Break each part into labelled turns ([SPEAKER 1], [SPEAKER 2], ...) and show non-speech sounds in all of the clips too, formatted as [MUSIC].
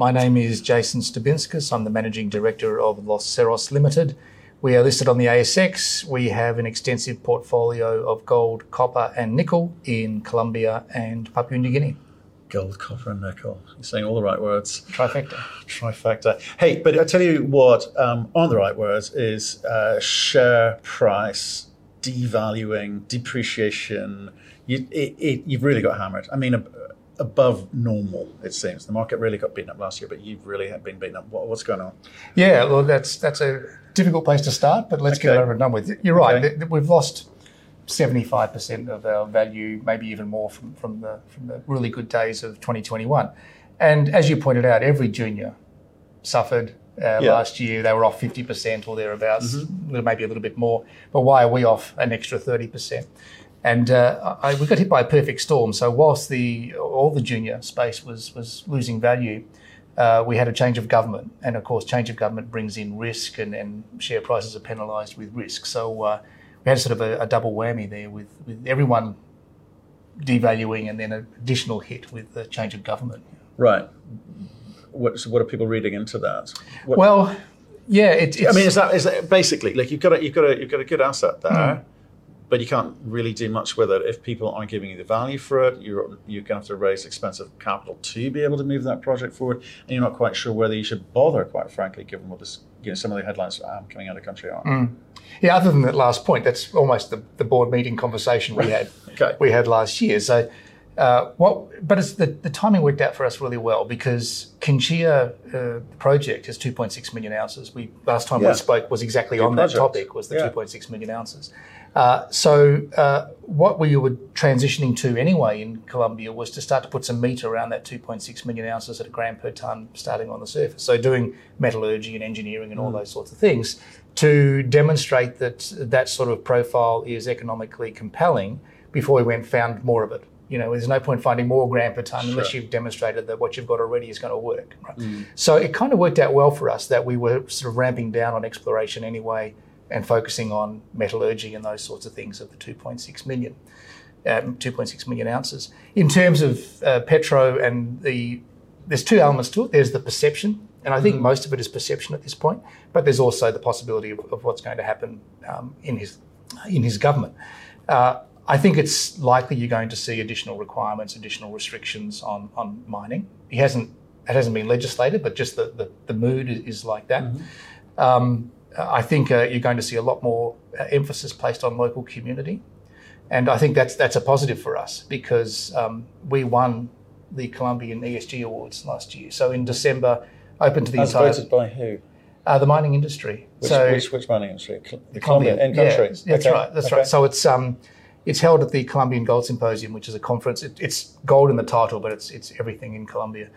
[SPEAKER 1] My name is Jason Stirbinskis. I'm the Managing Director of Los Cerros Limited. We are listed on the ASX. We have an extensive portfolio of gold, copper, and nickel in Colombia and Papua New Guinea.
[SPEAKER 2] Gold, copper, and nickel. You're saying all the right words.
[SPEAKER 1] Trifecta.
[SPEAKER 2] Trifecta. Hey, but I tell you what um, aren't the right words is uh, share price, devaluing, depreciation. You, you've really got hammered. I mean, above normal, it seems. The market really got beaten up last year, but you've really been beaten up. What, what's going on?
[SPEAKER 1] Yeah, well, that's that's a difficult place to start, but let's okay. get it over and done with. You're right. Okay. We've lost 75% of our value, maybe even more from, from, the, from the really good days of 2021. And as you pointed out, every junior suffered uh, yeah. last year. They were off 50% or thereabouts, mm-hmm. maybe a little bit more. But why are we off an extra 30%? And uh, I, we got hit by a perfect storm. So whilst the all the junior space was was losing value, uh, we had a change of government, and of course, change of government brings in risk, and, and share prices are penalised with risk. So uh, we had sort of a, a, double whammy there with, with everyone devaluing, and then an additional hit with the change of government.
[SPEAKER 2] Right. What, so what are people reading into that? What,
[SPEAKER 1] well, yeah, it,
[SPEAKER 2] I mean, is that is that basically like you've got a, you've got a, you've got a good asset there. Mm but you can't really do much with it if people aren't giving you the value for it. You're you're going to have to raise expensive capital to be able to move that project forward, and you're not quite sure whether you should bother. Quite frankly, given what this you know some of the headlines um, coming out of the country are.
[SPEAKER 1] Mm. Yeah, other than that last point, that's almost the, the board meeting conversation we [LAUGHS] had okay. we had last year. So. Uh, what, but the, the timing worked out for us really well because Quinchía uh, project is 2.6 million ounces. We last time yeah. we spoke was exactly Good on project. that topic was the yeah. 2.6 million ounces. Uh, so uh, what we were transitioning to anyway in Colombia was to start to put some meat around that 2.6 million ounces at a gram per ton starting on the surface. So doing metallurgy and engineering and all mm. those sorts of things to demonstrate that that sort of profile is economically compelling before we went found more of it. You know, there's no point finding more gram per ton sure. unless you've demonstrated that what you've got already is going to work. Right? Mm. So it kind of worked out well for us that we were sort of ramping down on exploration anyway and focusing on metallurgy and those sorts of things of the 2.6 million, um, 2.6 million ounces. In terms of uh, Petro and the, there's two elements to it. There's the perception, and I think mm-hmm. most of it is perception at this point, but there's also the possibility of, of what's going to happen um, in his in his government. Uh, I think it's likely you're going to see additional requirements, additional restrictions on, on mining. He hasn't it hasn't been legislated, but just the, the, the mood is, is like that. Mm-hmm. Um, I think uh, you're going to see a lot more uh, emphasis placed on local community, and I think that's that's a positive for us because um, we won the Colombian ESG awards last year. So in December, open to the
[SPEAKER 2] As
[SPEAKER 1] entire.
[SPEAKER 2] voted by who?
[SPEAKER 1] Uh, the mining industry.
[SPEAKER 2] Which, so, which, which mining industry? The Colombian in country.
[SPEAKER 1] Yeah, that's okay. right. That's okay. right. So it's um, it's held at the Colombian Gold Symposium, which is a conference. It, it's gold in the title, but it's it's everything in Colombia.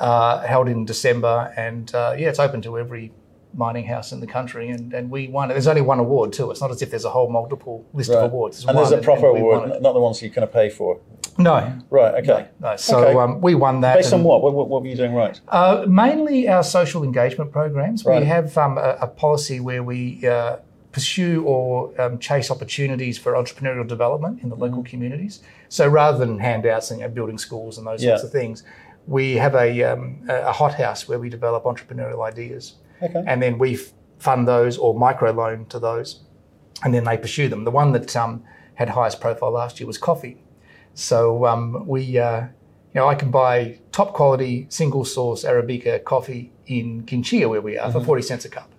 [SPEAKER 1] Uh, held in December, and uh, yeah, it's open to every mining house in the country, and, and we won it. There's only one award too. It's not as if there's a whole multiple list right. of awards.
[SPEAKER 2] There's and there's a proper award, not the ones you kind of pay for.
[SPEAKER 1] No.
[SPEAKER 2] Right. Okay.
[SPEAKER 1] No. no. So okay. Um, we won that.
[SPEAKER 2] Based on what? what? What were you doing right?
[SPEAKER 1] Uh, mainly our social engagement programs. Right. We have um, a, a, policy where we. Uh, pursue or um, chase opportunities for entrepreneurial development in the local mm-hmm. communities. So rather than handouts and you know, building schools and those yeah. sorts of things, we have a, um, a hothouse where we develop entrepreneurial ideas. Okay. And then we fund those or microloan to those, and then they pursue them. The one that um, had highest profile last year was coffee. So um, we, uh, you know, I can buy top quality single source Arabica coffee in Quinchía where we are mm-hmm. for 40 cents a cup.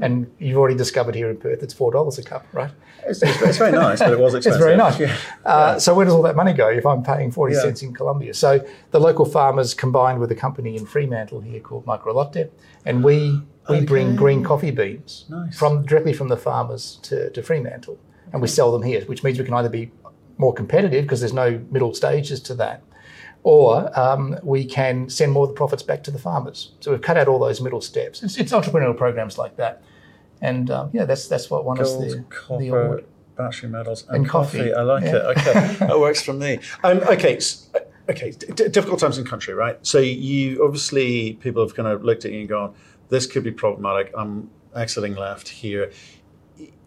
[SPEAKER 1] And you've already discovered here in Perth it's four dollars a cup, right?
[SPEAKER 2] It's, it's, it's, very nice, but it was expensive. [LAUGHS]
[SPEAKER 1] it's very nice. Yeah. Uh, so where does all that money go if I'm paying forty yeah. cents in Colombia? So the local farmers combined with a company in Fremantle here called Microlotte, and we we okay. bring green coffee beans nice. from directly from the farmers to, to Fremantle, and we sell them here, which means we can either be more competitive because there's no middle stages to that, or um, we can send more of the profits back to the farmers. So we've cut out all those middle steps. It's, it's entrepreneurial programs like that, and um, yeah, that's that's what won us the, copper, the award.
[SPEAKER 2] Battery metals and, and coffee. coffee. I like yeah. it. Okay, [LAUGHS] that works for me. Um, okay. So, okay, D- difficult times in country, right? So you obviously people have kind of looked at you and gone, "This could be problematic." I'm exiting left here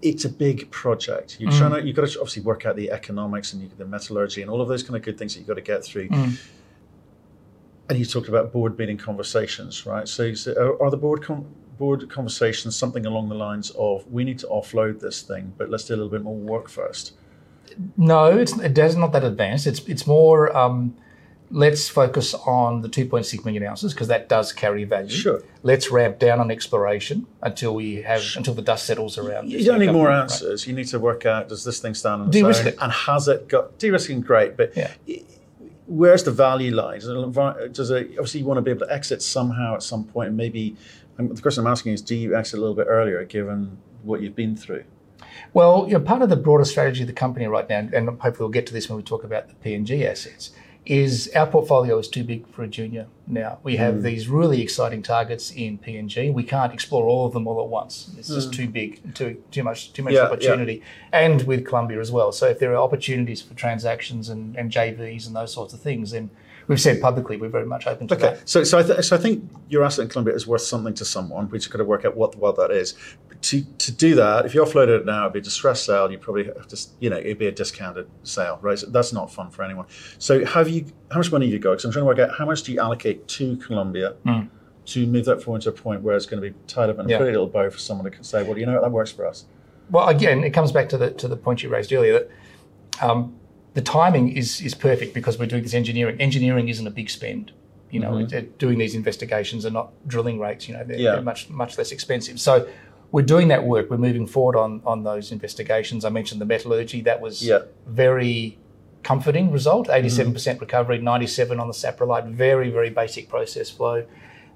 [SPEAKER 2] it's a big project. You're mm. trying to, you've got to obviously work out the economics and you, the metallurgy and all of those kind of good things that you've got to get through. Mm. and you talked about board meeting conversations, right? So, so are the board com- board conversations something along the lines of we need to offload this thing, but let's do a little bit more work first?
[SPEAKER 1] No, it's it does not that advanced. It's it's more. Um, let's focus on the 2.6 million ounces because that does carry value.
[SPEAKER 2] Sure.
[SPEAKER 1] Let's ramp down on exploration until we have sure. until the dust settles around.
[SPEAKER 2] You don't need more ounces. Right? You need to work out does this thing stand on its own, it. and has it got de-risking? Great, but yeah. where's the value lie? Does it, does it, obviously you want to be able to exit somehow at some point, and maybe. Um, the question I'm asking is, do you exit a little bit earlier, given what you've been through?
[SPEAKER 1] Well, you know, part of the broader strategy of the company right now, and hopefully we'll get to this when we talk about the PNG assets, is our portfolio is too big for a junior now. We have mm. these really exciting targets in PNG. We can't explore all of them all at once. It's just mm. too big, too too much too much yeah, opportunity. Yeah. And with Colombia as well. So if there are opportunities for transactions and, and JVs and those sorts of things, then we've said publicly we're very much open to
[SPEAKER 2] okay.
[SPEAKER 1] that.
[SPEAKER 2] So, so I, th- so I think your asset in Colombia is worth something to someone. We just got to work out what what that is. To to do that, if you offloaded it now, it'd be a distressed sale. You probably have to, you know, it'd be a discounted sale, right? So that's not fun for anyone. So, have you? How much money have you got? Because I'm trying to work out how much do you allocate to Colombia. Mm. To move that forward to a point where it's going to be tied up in a yeah. pretty little bow for someone to say, "Well, you know what, that works for us."
[SPEAKER 1] Well, again, it comes back to the to the point you raised earlier that um, the timing is is perfect because we're doing this engineering. Engineering isn't a big spend. You know, mm-hmm. doing these investigations are not drilling rates. You know, they're, yeah. they're, much much less expensive. So we're doing that work. We're moving forward on on those investigations. I mentioned the metallurgy. That was yeah. very comforting result. Eighty-seven percent mm-hmm. recovery, ninety-seven on the saprolite. Very very basic process flow.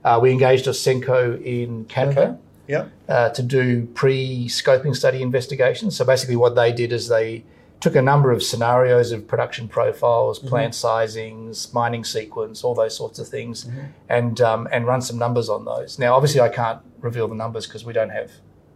[SPEAKER 1] Uh, we engaged Ausenco in Canada. Okay.
[SPEAKER 2] Yeah.
[SPEAKER 1] Uh, to do pre-scoping study investigations. So basically, what they did is they took a number of scenarios of production profiles, mm-hmm. plant sizings, mining sequence, all those sorts of things, mm-hmm. and um, and run some numbers on those. Now, obviously, I can't reveal the numbers because we don't have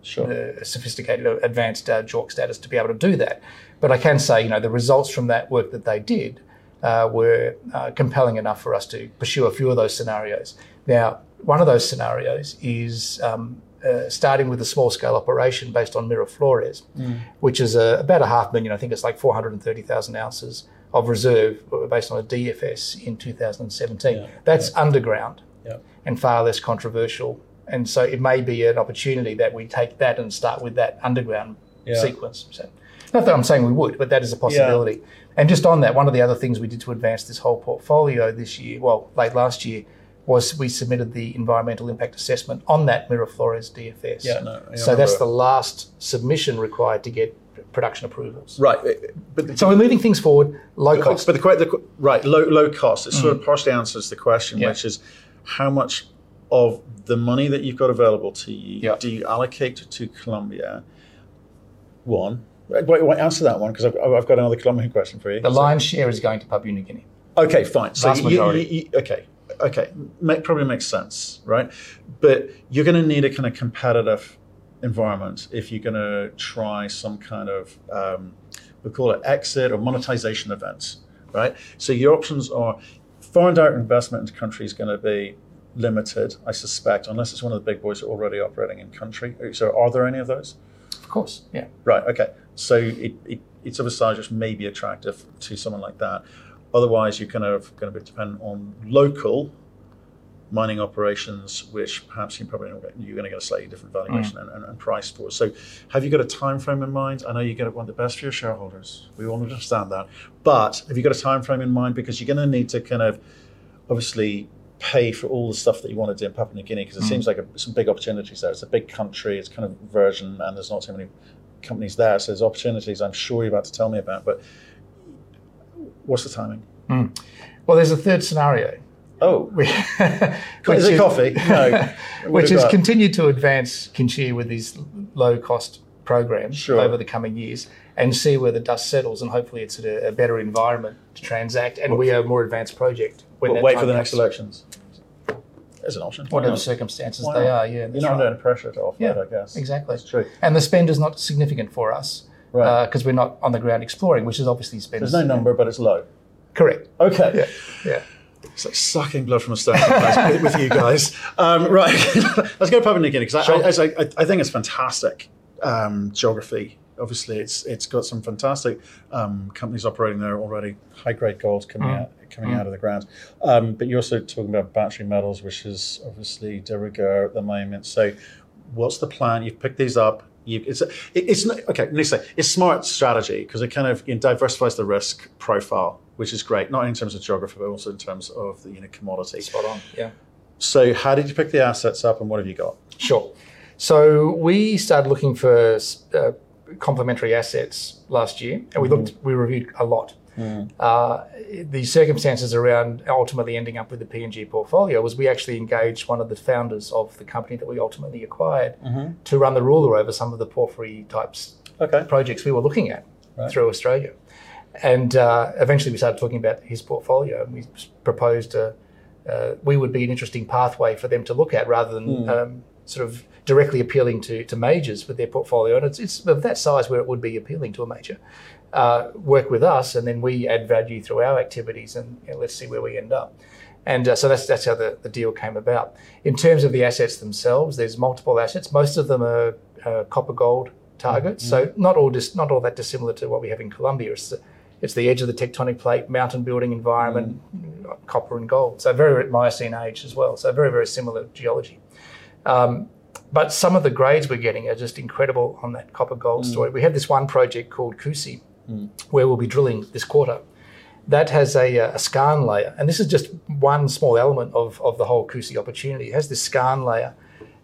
[SPEAKER 1] sure. the sophisticated, advanced uh, JORC status to be able to do that. But I can say, you know, the results from that work that they did uh, were uh, compelling enough for us to pursue a few of those scenarios. Now, one of those scenarios is um, uh, starting with a small scale operation based on Miraflores, mm. which is a, about a half million, I think it's like 430,000 ounces of reserve based on a DFS in 2017. Yeah. That's yeah. underground yeah. and far less controversial. And so it may be an opportunity that we take that and start with that underground sequence. So, not that I'm saying we would, but that is a possibility. And just on that, one of the other things we did to advance this whole portfolio this year, well, late last year, was we submitted the environmental impact assessment on that Miraflores DFS.
[SPEAKER 2] Yeah, no,
[SPEAKER 1] yeah, so that's the last submission required to get production approvals.
[SPEAKER 2] Right, but
[SPEAKER 1] the, so we're moving things forward, low cost.
[SPEAKER 2] But the, the right, low low cost. It mm. sort of partially answers the question, yeah. which is how much of the money that you've got available to you yeah. do you allocate to Colombia? One, wait, wait answer that one because I've, I've, got another Colombian question for you.
[SPEAKER 1] The so, lion's share is going to Papua New Guinea.
[SPEAKER 2] Okay, fine. So you, you, you, okay, okay, make, probably makes sense, right? But you're going to need a kind of competitive environment if you're going to try some kind of um, we call it exit or monetization events, right? So your options are foreign direct investment into country is going to be limited, I suspect, unless it's one of the big boys already operating in country. So are there any of those?
[SPEAKER 1] Of course, yeah.
[SPEAKER 2] Right. Okay. So it, it, it's of a size which may be attractive to someone like that. Otherwise, you're kind of going to be dependent on local mining operations, which perhaps you probably you're going to get a slightly different valuation mm. and, and, and, price for. So, have you got a time frame in mind? I know you're going to want the best for your shareholders. We all understand that, but have you got a time frame in mind? Because you're going to need to kind of obviously pay for all the stuff that you want to do in Papua New Guinea because it mm. seems like a, some big opportunities there. It's a big country. It's kind of virgin, and there's not too many companies there. So there's opportunities. I'm sure you're about to tell me about, but What's the timing?
[SPEAKER 1] Mm. Well, there's a third scenario.
[SPEAKER 2] Oh, [LAUGHS] which is it coffee? No. [LAUGHS]
[SPEAKER 1] which has continued to advance Quinchía with these low cost programs sure. over the coming years and see where the dust settles and hopefully it's at a, a better environment to transact and well, we are a more advanced project.
[SPEAKER 2] When wait for the next elections. As an option.
[SPEAKER 1] Whatever the circumstances they are, yeah.
[SPEAKER 2] You're not right. under pressure to offload, yeah, I guess.
[SPEAKER 1] Exactly.
[SPEAKER 2] That's true.
[SPEAKER 1] And the spend is not significant for us because right. uh, we're not on the ground exploring, which is obviously spent.
[SPEAKER 2] There's no number, but it's low.
[SPEAKER 1] Correct.
[SPEAKER 2] Okay.
[SPEAKER 1] Yeah. Yeah.
[SPEAKER 2] It's like sucking blood from a stone with you guys. Um, right. [LAUGHS] Let's go New Guinea because I, I, I, I, think it's fantastic um, geography obviously it's it's got some fantastic um, companies operating there already. High grade gold coming mm. out coming mm. out of the ground. Um, but you're also talking about battery metals, which is obviously de rigueur at the moment. So, what's the plan? You've picked these up. You, it's it's not, okay. Let me say it's smart strategy because it kind of you know, diversifies the risk profile, which is great, not in terms of geography, but also in terms of the you know commodity.
[SPEAKER 1] Spot on. Yeah.
[SPEAKER 2] So, how did you pick the assets up, and what have you got?
[SPEAKER 1] Sure. So we started looking for uh, complementary assets last year, and we looked, mm. we reviewed a lot. Mm. Uh, the circumstances around ultimately ending up with the PNG portfolio was we actually engaged one of the founders of the company that we ultimately acquired mm-hmm. to run the ruler over some of the porphyry types okay. projects we were looking at right. through Australia. And uh, eventually we started talking about his portfolio and we proposed a, uh, we would be an interesting pathway for them to look at rather than mm. um, sort of directly appealing to, to majors with their portfolio. And it's, it's of that size where it would be appealing to a major. Uh, work with us, and then we add value through our activities, and you know, let's see where we end up. And uh, so that's that's how the, the deal came about. In terms of the assets themselves, there's multiple assets. Most of them are uh, copper gold targets, mm-hmm. so not all dis- not all that dissimilar to what we have in Colombia. It's the, it's the edge of the tectonic plate, mountain building environment, mm. copper and gold. So very Miocene age as well. So very very similar geology. Um, but some of the grades we're getting are just incredible on that copper gold mm. story. We have this one project called Kusi, mm. where we'll be drilling this quarter. That has a, a skarn layer, and this is just one small element of, of the whole Kusi opportunity. It has this skarn layer.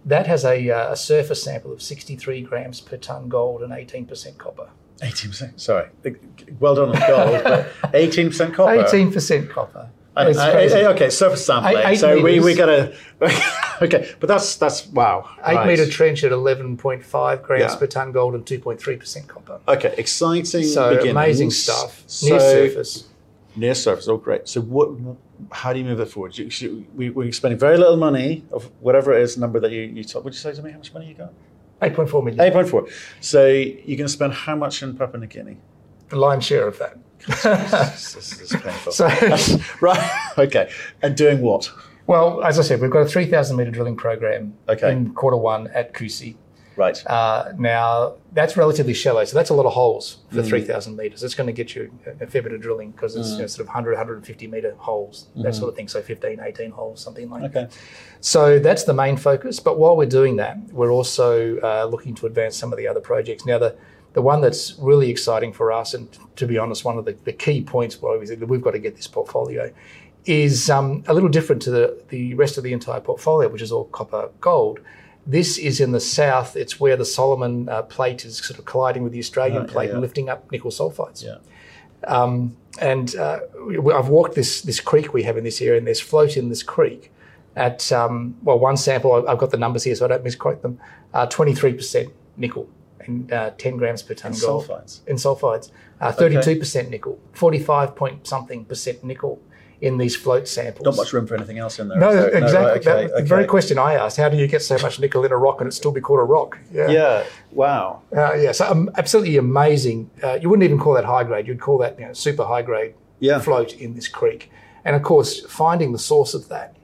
[SPEAKER 1] That has a, a surface sample of 63 grams per ton gold and 18% copper.
[SPEAKER 2] 18%, sorry. Well done on gold, but 18% copper? [LAUGHS]
[SPEAKER 1] 18% copper.
[SPEAKER 2] I, I, okay, surface sampling. Eight so we we got to [LAUGHS] okay, but that's that's wow.
[SPEAKER 1] Eight right. meter trench at eleven point five grams yeah. per ton gold and two point three percent copper.
[SPEAKER 2] Okay, exciting.
[SPEAKER 1] So beginnings. amazing stuff. Near surface.
[SPEAKER 2] Near surface. Oh, great. So what? How do you move it forward? You, you, we, we're spending very little money of whatever it is number that you you talk. Would you say to me how much money you got?
[SPEAKER 1] Eight point four million.
[SPEAKER 2] Eight point four. So you're going to spend how much in Papua New Guinea?
[SPEAKER 1] The lion's share of that.
[SPEAKER 2] This, this is painful. So, [LAUGHS] right. Okay. And doing what?
[SPEAKER 1] Well, as I said, we've got a 3,000 metre drilling program okay. in quarter one at Kusi.
[SPEAKER 2] Right.
[SPEAKER 1] Uh, now, that's relatively shallow, so that's a lot of holes for mm. 3,000 metres. It's going to get you a, fair bit of drilling because it's mm. you know, sort of 100, 150 metre holes, mm-hmm. that sort of thing. So 15, 18 holes, something like okay. that. So that's the main focus. But while we're doing that, we're also uh, looking to advance some of the other projects. Now, the the one that's really exciting for us, and to be honest, one of the, the key points where we've got to get this portfolio is um, a little different to the, the rest of the entire portfolio, which is all copper gold. This is in the south. It's where the Solomon uh, plate is sort of colliding with the Australian plate yeah, yeah. and lifting up nickel sulfides.
[SPEAKER 2] Yeah.
[SPEAKER 1] Um, and uh, I've walked this this creek we have in this area, and there's float in this creek at um, well, one sample. I've got the numbers here, so I don't misquote them. Uh, Twenty three percent nickel and uh, 10 grams per ton gold.
[SPEAKER 2] Sulfides.
[SPEAKER 1] In sulfides. Uh, 32% okay. nickel, 45 point something percent nickel in these float samples.
[SPEAKER 2] Not much room for anything else in there.
[SPEAKER 1] No, exactly. No, right, okay, okay. The very question I asked: How do you get so much nickel in a rock and it still be called a rock?
[SPEAKER 2] Yeah. Yeah. Wow.
[SPEAKER 1] Uh, yeah. So um, absolutely amazing. Uh, you wouldn't even call that high grade. You'd call that you know, super high grade yeah. float in this creek. And of course, finding the source of that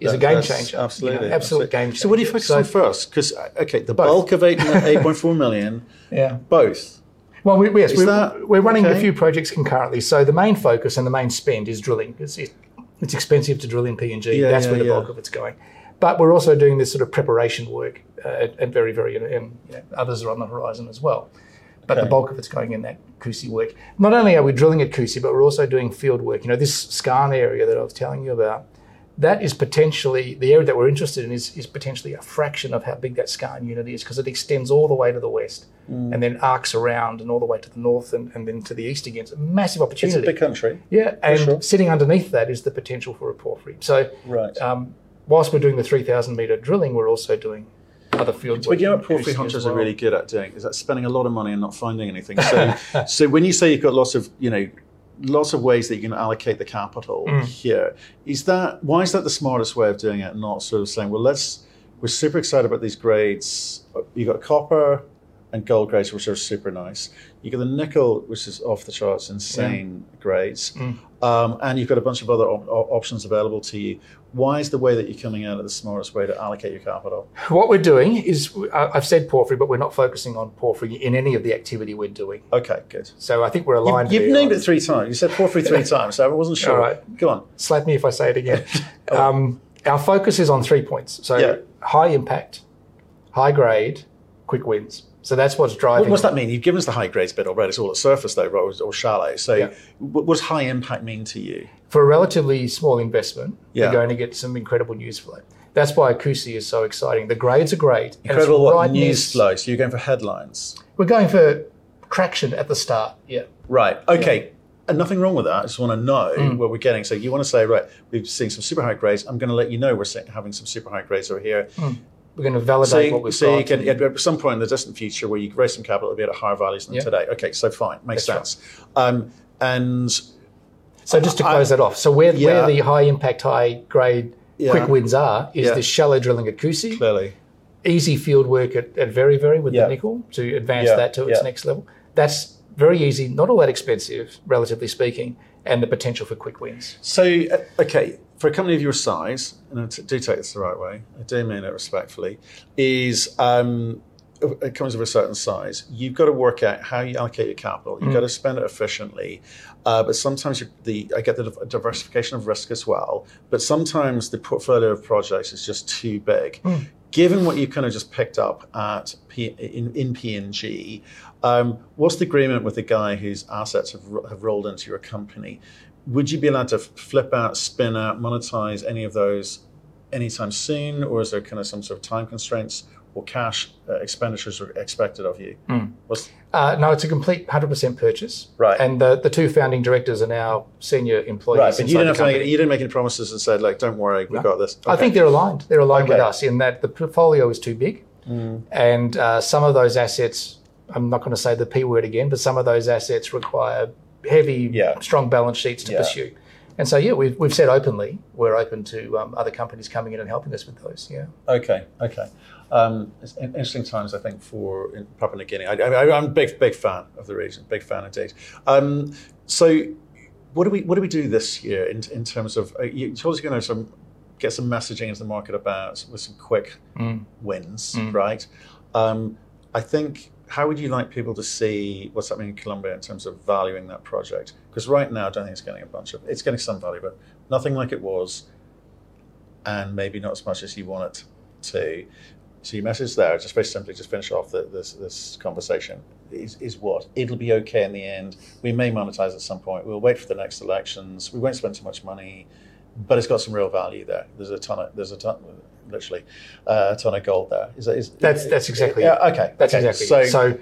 [SPEAKER 1] is that, a game changer.
[SPEAKER 2] Absolutely,
[SPEAKER 1] you know, absolute game changer.
[SPEAKER 2] So, what do you focus so, on first? Because uh, okay, the both. bulk of eight [LAUGHS] eight point four million.
[SPEAKER 1] yeah,
[SPEAKER 2] both.
[SPEAKER 1] Well, we, yes, we're, that, we're, running okay. a few projects concurrently. So the main focus and the main spend is drilling. It's, it's expensive to drill in PNG. Yeah, That's yeah, where the bulk of it's going. But we're also doing this sort of preparation work uh, and very, very, and you know, others are on the horizon as well. But okay. the bulk of it's going in that Kusi work. Not only are we drilling at Kusi, but we're also doing field work. You know, this Skarn area that I was telling you about, that is potentially the area that we're interested in is, is potentially a fraction of how big that skarn unit is because it extends all the way to the west mm. and then arcs around and all the way to the north and, and then to the east again. It's a massive opportunity.
[SPEAKER 2] It's a big country.
[SPEAKER 1] Yeah, and sure. sitting underneath that is the potential for a porphyry. So,
[SPEAKER 2] right.
[SPEAKER 1] um, whilst we're doing the 3,000 metre drilling, we're also doing other field
[SPEAKER 2] But you know what porphyry hunters well. are really good at doing is that spending a lot of money and not finding anything. So, [LAUGHS] so when you say you've got lots of, you know, lots of ways that you can allocate the capital mm. here. Is that why is that the smartest way of doing it? Not sort of saying, well, let's we're super excited about these grades. You got copper and gold grades, which are super nice. You get the nickel, which is off the charts, insane yeah. grades, mm. um, and you've got a bunch of other op- options available to you. Why is the way that you're coming out of the smartest way to allocate your capital?
[SPEAKER 1] What we're doing is, I've said porphyry, but we're not focusing on porphyry in any of the activity we're doing.
[SPEAKER 2] Okay, good.
[SPEAKER 1] So I think we're aligned.
[SPEAKER 2] You, have named it three times. You said porphyry three [LAUGHS] times, so I wasn't sure. All right. Go on.
[SPEAKER 1] Slap me if I say it again. [LAUGHS] oh. um, our focus is on three points. So yeah. high impact, high grade, quick wins. So that's what's driving.
[SPEAKER 2] What does that mean? You've given us the high grades bit already. It's all at surface though, or, or shallow. So yeah. what does high impact mean to you?
[SPEAKER 1] For a relatively small investment, yeah. you're going to get some incredible news flow. That's why Kusi is so exciting. The grades are great.
[SPEAKER 2] Incredible what right news flow. So you're going for headlines.
[SPEAKER 1] We're going for traction at the start. Yeah.
[SPEAKER 2] Right. Okay. Yeah. And nothing wrong with that. I just want to know mm. what we're getting. So you want to say, right, we've seen some super high grades. I'm going to let you know we're having some super high grades over here. Mm
[SPEAKER 1] we're going to validate so, what we've
[SPEAKER 2] so
[SPEAKER 1] got. So
[SPEAKER 2] you can, at some point in the distant future where you raise some capital, it'll be at a higher value than today. Okay, so fine, makes That's sense. Right. Um, and
[SPEAKER 1] so just to close I, that off, so where, yeah. where the high impact, high grade yeah. quick wins are is yeah. the shallow drilling at Kusi.
[SPEAKER 2] Clearly.
[SPEAKER 1] Easy field work at, at Very Very with the nickel to advance that to its next level. That's very easy, not all that expensive, relatively speaking, and the potential for quick wins.
[SPEAKER 2] So, uh, okay, for a company of your size, and I do take this the right way, I do mean it respectfully, is um, it comes of a certain size. You've got to work out how you allocate your capital. You've mm. got to spend it efficiently. Uh, but sometimes the I get the diversification of risk as well. But sometimes the portfolio of projects is just too big. Mm. Given what you kind of just picked up at P, in, in PNG, um, what's the agreement with the guy whose assets have, have rolled into your company? Would you be allowed to flip out, spin out, monetize any of those anytime soon, or is there kind of some sort of time constraints or cash uh, expenditures are expected of you? Mm.
[SPEAKER 1] Uh, no, it's a complete 100% purchase.
[SPEAKER 2] Right.
[SPEAKER 1] And the, the two founding directors are now senior employees.
[SPEAKER 2] Right, but you didn't, have to make, you didn't make any promises and said, like, don't worry, we've no. got this.
[SPEAKER 1] Okay. I think they're aligned. They're aligned okay. with us in that the portfolio is too big. Mm. And uh, some of those assets, I'm not going to say the P word again, but some of those assets require heavy, yeah. strong balance sheets to yeah. pursue. And so, yeah, we've, we've said openly we're open to um, other companies coming in and helping us with those. Yeah.
[SPEAKER 2] Okay. Okay. Um, it's interesting times, I think, for Papua New Guinea. I, am a big, big fan of the region. Big fan indeed. Um, so, what do we what do we do this year in, in terms of? Uh, you told us you're going to some, get some messaging into the market about with some quick mm. wins, mm. right? Um, I think how would you like people to see what's happening in Colombia in terms of valuing that project? Because right now, I don't think it's getting a bunch of, it's getting some value, but nothing like it was, and maybe not as much as you want it to. So your message there, just very simply, just finish off the, this this conversation, is, is what? It'll be okay in the end. We may monetize at some point. We'll wait for the next elections. We won't spend too much money, but it's got some real value there. There's a ton of, there's a ton, literally uh, a ton of gold there. Is,
[SPEAKER 1] that, is that's that's exactly
[SPEAKER 2] yeah, okay.
[SPEAKER 1] That's
[SPEAKER 2] okay.
[SPEAKER 1] exactly so. so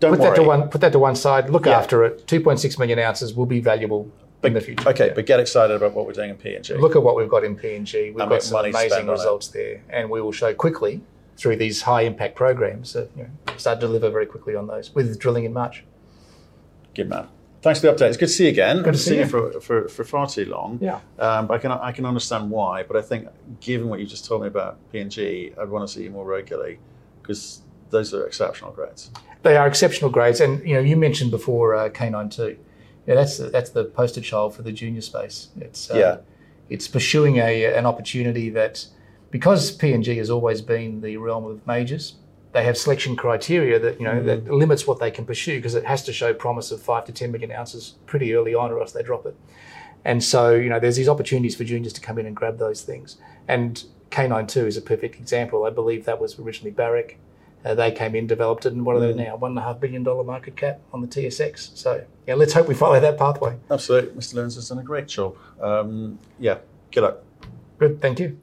[SPEAKER 1] don't put worry. that to one put that to one side. Look yeah. after it. Two point six million ounces will be valuable
[SPEAKER 2] but,
[SPEAKER 1] in the future.
[SPEAKER 2] Okay, yeah. but get excited about what we're doing in PNG.
[SPEAKER 1] Look at what we've got in PNG. We've got some amazing results there, and we will show quickly through these high impact programs that you know, start to deliver very quickly on those with drilling in March.
[SPEAKER 2] Good man. Thanks for the update. It's good to see you again.
[SPEAKER 1] Good to see you
[SPEAKER 2] for, for, for far too long.
[SPEAKER 1] Yeah. Um,
[SPEAKER 2] I can I can understand why, but I think given what you just told me about PNG, I'd want to see you more regularly because those are exceptional grades.
[SPEAKER 1] They are exceptional grades, and you know you mentioned before uh, K92. Yeah, that's that's the poster child for the junior space. It's uh,
[SPEAKER 2] yeah.
[SPEAKER 1] It's pursuing a an opportunity that because PNG has always been the realm of majors they have selection criteria that you know mm. that limits what they can pursue because it has to show promise of five to ten million ounces pretty early on, or else they drop it. And so you know there's these opportunities for juniors to come in and grab those things. And K92 is a perfect example. I believe that was originally Barrick. Uh, they came in, developed it, and what are they mm. now? One and a half billion dollar market cap on the TSX. So yeah, let's hope we follow that pathway.
[SPEAKER 2] Absolutely, Mr. Lewins has done a great job. Um, yeah, good luck.
[SPEAKER 1] Good, thank you.